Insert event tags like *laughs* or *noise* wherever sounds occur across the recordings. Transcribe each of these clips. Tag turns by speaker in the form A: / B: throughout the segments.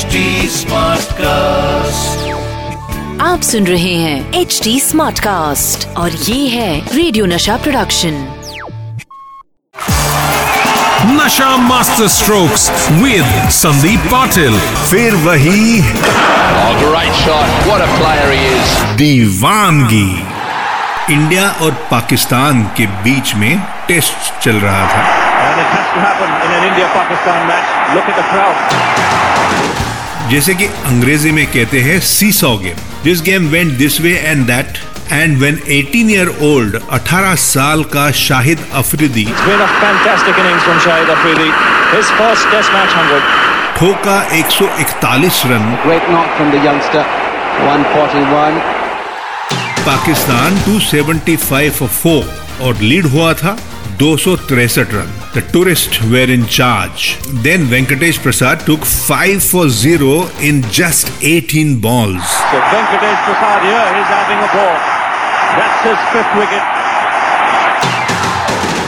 A: Smart cast
B: आप सुन रहे हैं एच डी स्मार्ट कास्ट और ये है radio Nasha production
C: Nasha master strokes with Sandeep Patil
D: फिर वही
E: great shot what a player he is
D: दीवानगी। इंडिया और पाकिस्तान के बीच में टेस्ट चल रहा था। जैसे कि अंग्रेज़ी में कहते हैं seesaw game this game went this way and that and when 18 year old 18 साल का शाहिद अफरीदी ठोका 141 run.
F: Great not Pakistan
D: two seventy five four और लीड हुआ था। दो run. The tourist were in charge then Venkatesh Prasad took 5 for zero in just 18 balls
G: So Venkatesh Prasad here is having a ball. That's his fifth wicket.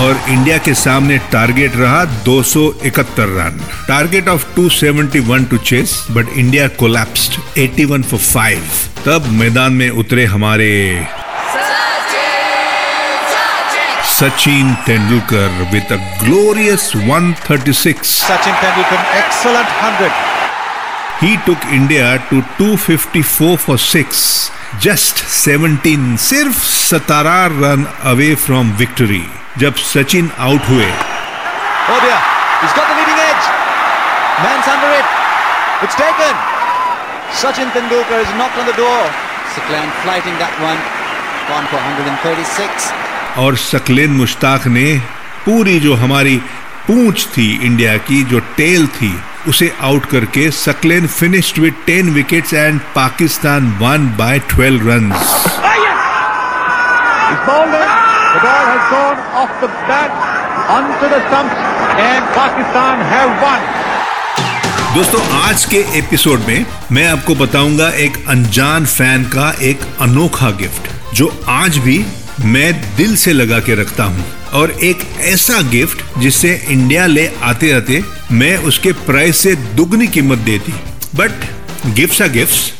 D: और India के सामने target रहा 271 run. Target of 271 to chase but India collapsed 81 for 5 तब मैदान में उतरे हमारे Sachin Tendulkar with a glorious 136
H: Sachin Tendulkar, excellent 100.
D: He took India to 254 for 6, just 17, सिर्फ 17 रन अवे फ्रॉम विक्ट्री जब सचिन आउट हुए
H: Oh dear, he's got the leading edge. Man's under it. It's taken. Sachin Tendulkar is knocked on the door.
F: Saklan flighting that one. Gone for 136.
D: और सकलेन मुश्ताक ने पूरी जो हमारी पूंछ थी India की जो टेल थी उसे आउट करके Saqlain finished with ten wickets and Pakistan won by 12 runs
G: He's bowled it. The ball has gone off the bat onto the stumps and Pakistan have won.
D: दोस्तों आज के एपिसोड में मैं आपको बताऊँगा एक अनजान फ़ैन का एक अनोखा गिफ्ट जो आज भी मैं दिल से लगा के रखता हूँ और एक ऐसा गिफ्ट जिससे इंडिया ले आते आते मैं उसके प्राइस से दुगनी कीमत देती but gifts are gifts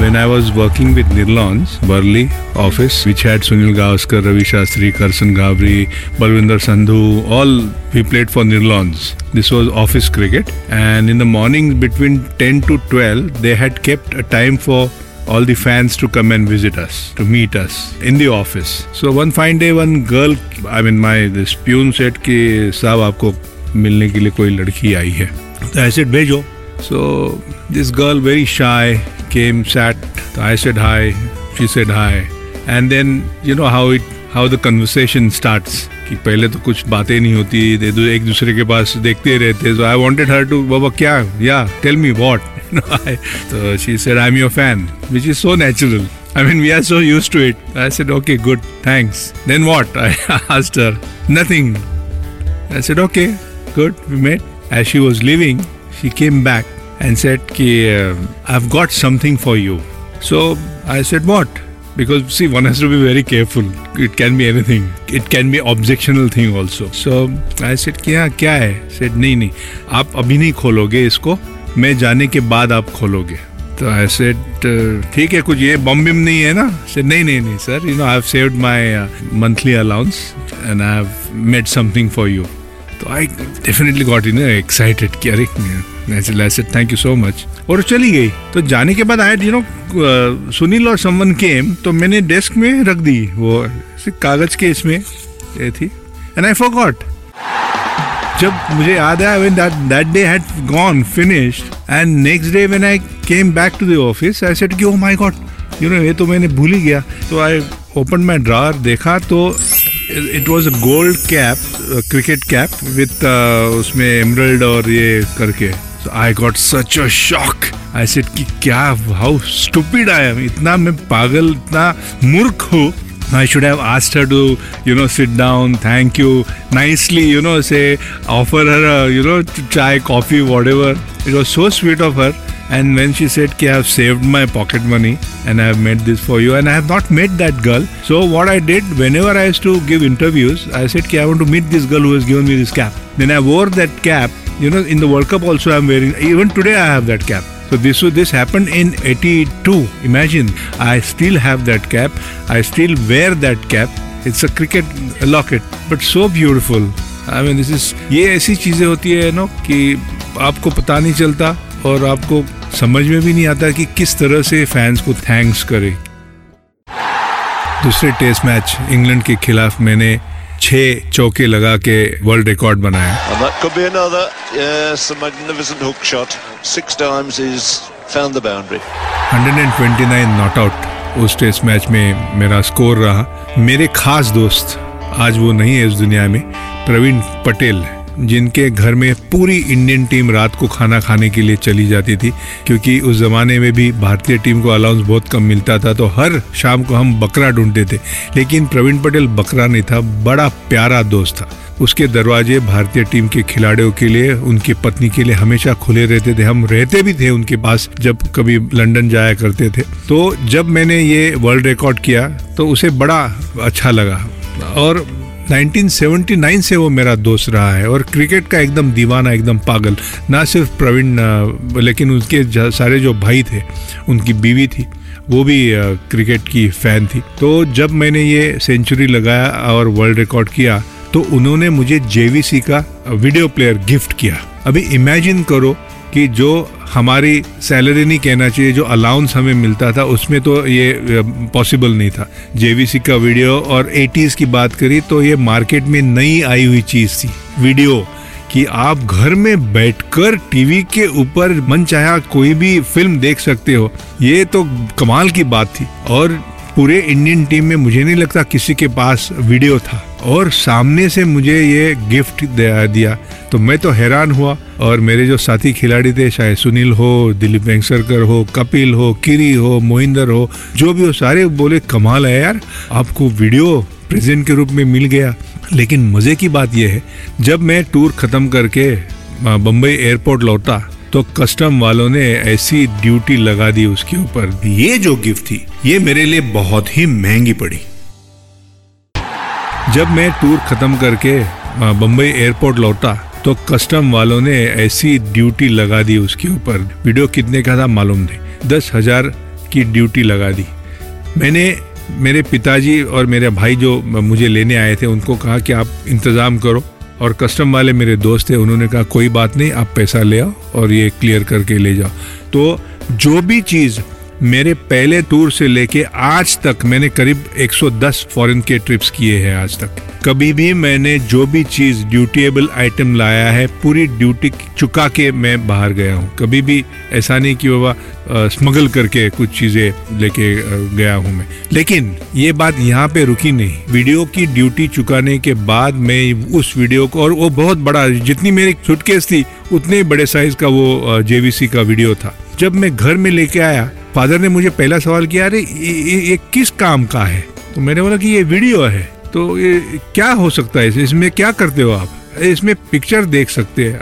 D: When I was working with Nirlons, Burley office, which had Sunil Gavaskar, Ravi Shastri, Karsan Ghavri, Balwinder Sandhu, all we played for Nirlons. This was office cricket, and in the morning between 10 to 12, they had kept a time for all the fans to come and visit us, to meet us in the office. So one fine day, one girl, I mean, my this peon said कि साहब आपको मिलने के लिए कोई लड़की आई है तो I said भेजो So this girl, very shy, came, sat. I said hi. She said hi. And then you know how it how the conversation starts. कि पहले तो कुछ बातें नहीं होती एक दूसरे के पास देखते रहते so I wanted her to बाबा क्या yeah tell me what *laughs* you know I, so she said I'm your fan which is so natural I mean we are so used to it I said okay good thanks then what *laughs* I asked her nothing I said, okay, good, we met. As she was leaving, she came back and said, Ki, uh, I've got something for you. So I said, what? Because see, one has to be very careful. It can be anything. It can be objectional thing also. So I said, क्या क्या है? Said नहीं नहीं, आप अभी नहीं खोलोगे इसको. मैं जाने के बाद आप खोलोगे. तो आई सेड ठीक है, कुछ ये बम बिम नहीं है ना? से नहीं नहीं नहीं sir you know I have saved my monthly allowance and I have made something for you तो I definitely got in excited कि अरे said thank you so much और चली गई। तो जाने के बाद आई यू नो सुनील और समवन केम तो मैंने डेस्क में रख दी वो कागज़ के इसमें, ये थी। एंड आई फॉरगॉट जब मुझे याद आया, when that that day had gone, finished and next day when I came back to the I said कि oh my God you know ये तो मैंने भूल ही गया. तो आई ओपन माई ड्रार देखा तो it was a gold cap cricket cap with उसमें एमरल्ड और ये करके। I got such a shock I said कि क्या हाउ स्टूपिड आई एम इतना मैं पागल, इतना मूर्ख हूँ। I should have asked her to, you know, sit down, thank you, nicely, you know, say, offer her, a, you know, chai, coffee, whatever. It was so sweet of her. And when she said, I have saved my pocket money and I have made this for you, and I have not met that girl. So, what I did, whenever I used to give interviews, I said, I want to meet this girl who has given me this cap. Then I wore that cap You know, in the World Cup also I'm wearing, even today I have that cap. So this was this happened in 82. Imagine, I still have that cap. I still wear that cap. It's a cricket locket, but so beautiful. I mean, this is ये ऐसी चीज़ें होती है no कि आपको पता नहीं चलता और आपको समझ में भी नहीं आता कि किस तरह से फैंस को थैंक्स करे दूसरे टेस्ट मैच इंग्लैंड के खिलाफ मैंने छह चौके लगा के वर्ल्ड रिकॉर्ड बनाया
A: And that could be another. Yes, a magnificent hook shot. Six times he's found the boundary.
D: 129 not out उस टेस्ट मैच में मेरा स्कोर रहा मेरे खास दोस्त आज वो नहीं है इस दुनिया में प्रवीण पटेल जिनके घर में पूरी इंडियन टीम रात को खाना खाने के लिए चली जाती थी, क्योंकि उस ज़माने में भी भारतीय टीम को अलाउंस बहुत कम मिलता था तो हर शाम को हम बकरा ढूंढते थे। लेकिन प्रवीण पटेल बकरा नहीं था, बड़ा प्यारा दोस्त था। उसके दरवाजे भारतीय टीम के खिलाड़ियों के लिए, उनकी पत्नी के लिए हमेशा खुले रहते थे। हम रहते भी थे उनके पास जब कभी लंदन जाया करते थे। तो जब मैंने ये वर्ल्ड रिकॉर्ड किया तो उसे बड़ा अच्छा लगा। और 1979 से वो मेरा दोस्त रहा है और क्रिकेट का एकदम दीवाना, एकदम पागल। ना सिर्फ़ प्रवीण लेकिन उसके सारे जो भाई थे, उनकी बीवी थी, वो भी क्रिकेट की फ़ैन थी। तो जब मैंने ये सेंचुरी लगाया और वर्ल्ड रिकॉर्ड किया तो उन्होंने मुझे जेवीसी का वीडियो प्लेयर गिफ्ट किया। अभी इमेजिन करो कि जो हमारी सैलरी नहीं कहना चाहिए, जो अलाउंस हमें मिलता था, उसमें तो ये पॉसिबल नहीं था। जेवीसी का वीडियो और 80s की बात करी तो ये मार्केट में नई आई हुई चीज़ थी वीडियो कि आप घर में बैठकर टीवी के ऊपर मन चाहा कोई भी फ़िल्म देख सकते हो। ये तो कमाल की बात थी। और पूरे इंडियन टीम में मुझे नहीं लगता किसी के पास वीडियो था। और सामने से मुझे ये गिफ्ट दिया तो मैं तो हैरान हुआ और मेरे जो साथी खिलाड़ी थे, चाहे सुनील हो, दिलीप वेंगसरकर हो, कपिल हो, किरी हो, मोहिंदर हो, जो भी हो, सारे बोले, कमाल है यार, आपको वीडियो प्रेजेंट के रूप में मिल गया। लेकिन मज़े की बात यह है, जब मैं टूर खत्म करके बम्बई एयरपोर्ट लौटा तो कस्टम वालों ने ऐसी ड्यूटी लगा दी उसके ऊपर। ये जो गिफ्ट थी, ये मेरे लिए बहुत ही महँगी पड़ी। जब मैं टूर खत्म करके बम्बई एयरपोर्ट लौटा तो कस्टम वालों ने ऐसी ड्यूटी लगा दी उसके ऊपर। वीडियो कितने का था मालूम नहीं। दस हज़ार की ड्यूटी लगा दी। मैंने मेरे पिताजी और मेरे भाई जो मुझे लेने आए थे, उनको कहा कि आप इंतज़ाम करो। और कस्टम वाले मेरे दोस्त थे, उन्होंने कहा, कोई बात नहीं, आप पैसा ले आओ और ये क्लियर करके ले जाओ। तो जो भी चीज़ मेरे पहले टूर से लेके आज तक मैंने करीब 110 फॉरेन के ट्रिप्स किए हैं आज तक। कभी भी मैंने जो भी चीज़ ड्यूटीएबल आइटम लाया है, पूरी ड्यूटी चुका के मैं बाहर गया हूँ। कभी भी ऐसा नहीं कि बाबा स्मगल करके कुछ चीज़ें लेके गया हूँ मैं। लेकिन ये बात यहाँ पे रुकी नहीं। वीडियो की ड्यूटी चुकाने के बाद मैं उस वीडियो को, और वो बहुत बड़ा, जितनी मेरी सुटकेस थी, उतने बड़े साइज़ का वो जेवीसी का वीडियो था। जब मैं घर में लेके आया फादर ने मुझे पहला सवाल किया अरे ये, ये, किस काम का है? तो मैंने बोला कि ये वीडियो है। तो ये क्या हो सकता है इसमें क्या करते हो आप? इसमें पिक्चर देख सकते हैं।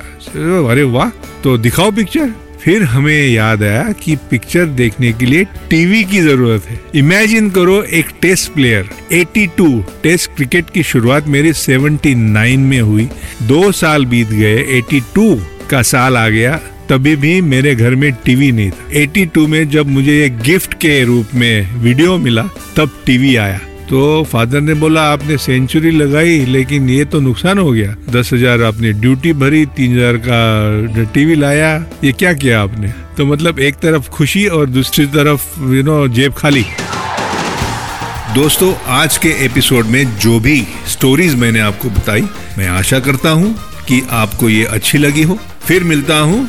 D: अरे वाह! तो दिखाओ पिक्चर। फिर हमें याद आया कि पिक्चर देखने के लिए टीवी की ज़रूरत है। इमेजिन करो एक टेस्ट प्लेयर 82 टेस्ट क्रिकेट की शुरुआत मेरी 79 में हुई। दो साल बीत गए 82 का साल आ गया। तभी भी मेरे घर में टीवी नहीं था। 82 में जब मुझे ये गिफ्ट के रूप में वीडियो मिला, तब टीवी आया। तो फादर ने बोला, आपने सेंचुरी लगाई, लेकिन ये तो नुकसान हो गया। दस हज़ार आपने ड्यूटी भरी, तीन हज़ार का टीवी लाया, ये क्या किया आपने? तो मतलब एक तरफ़ खुशी और दूसरी तरफ़ यू नो जेब खाली। दोस्तों, आज के एपिसोड में जो भी स्टोरीज मैंने आपको बताई, मैं आशा करता हूँ कि आपको ये अच्छी लगी हो। फिर मिलता हूँ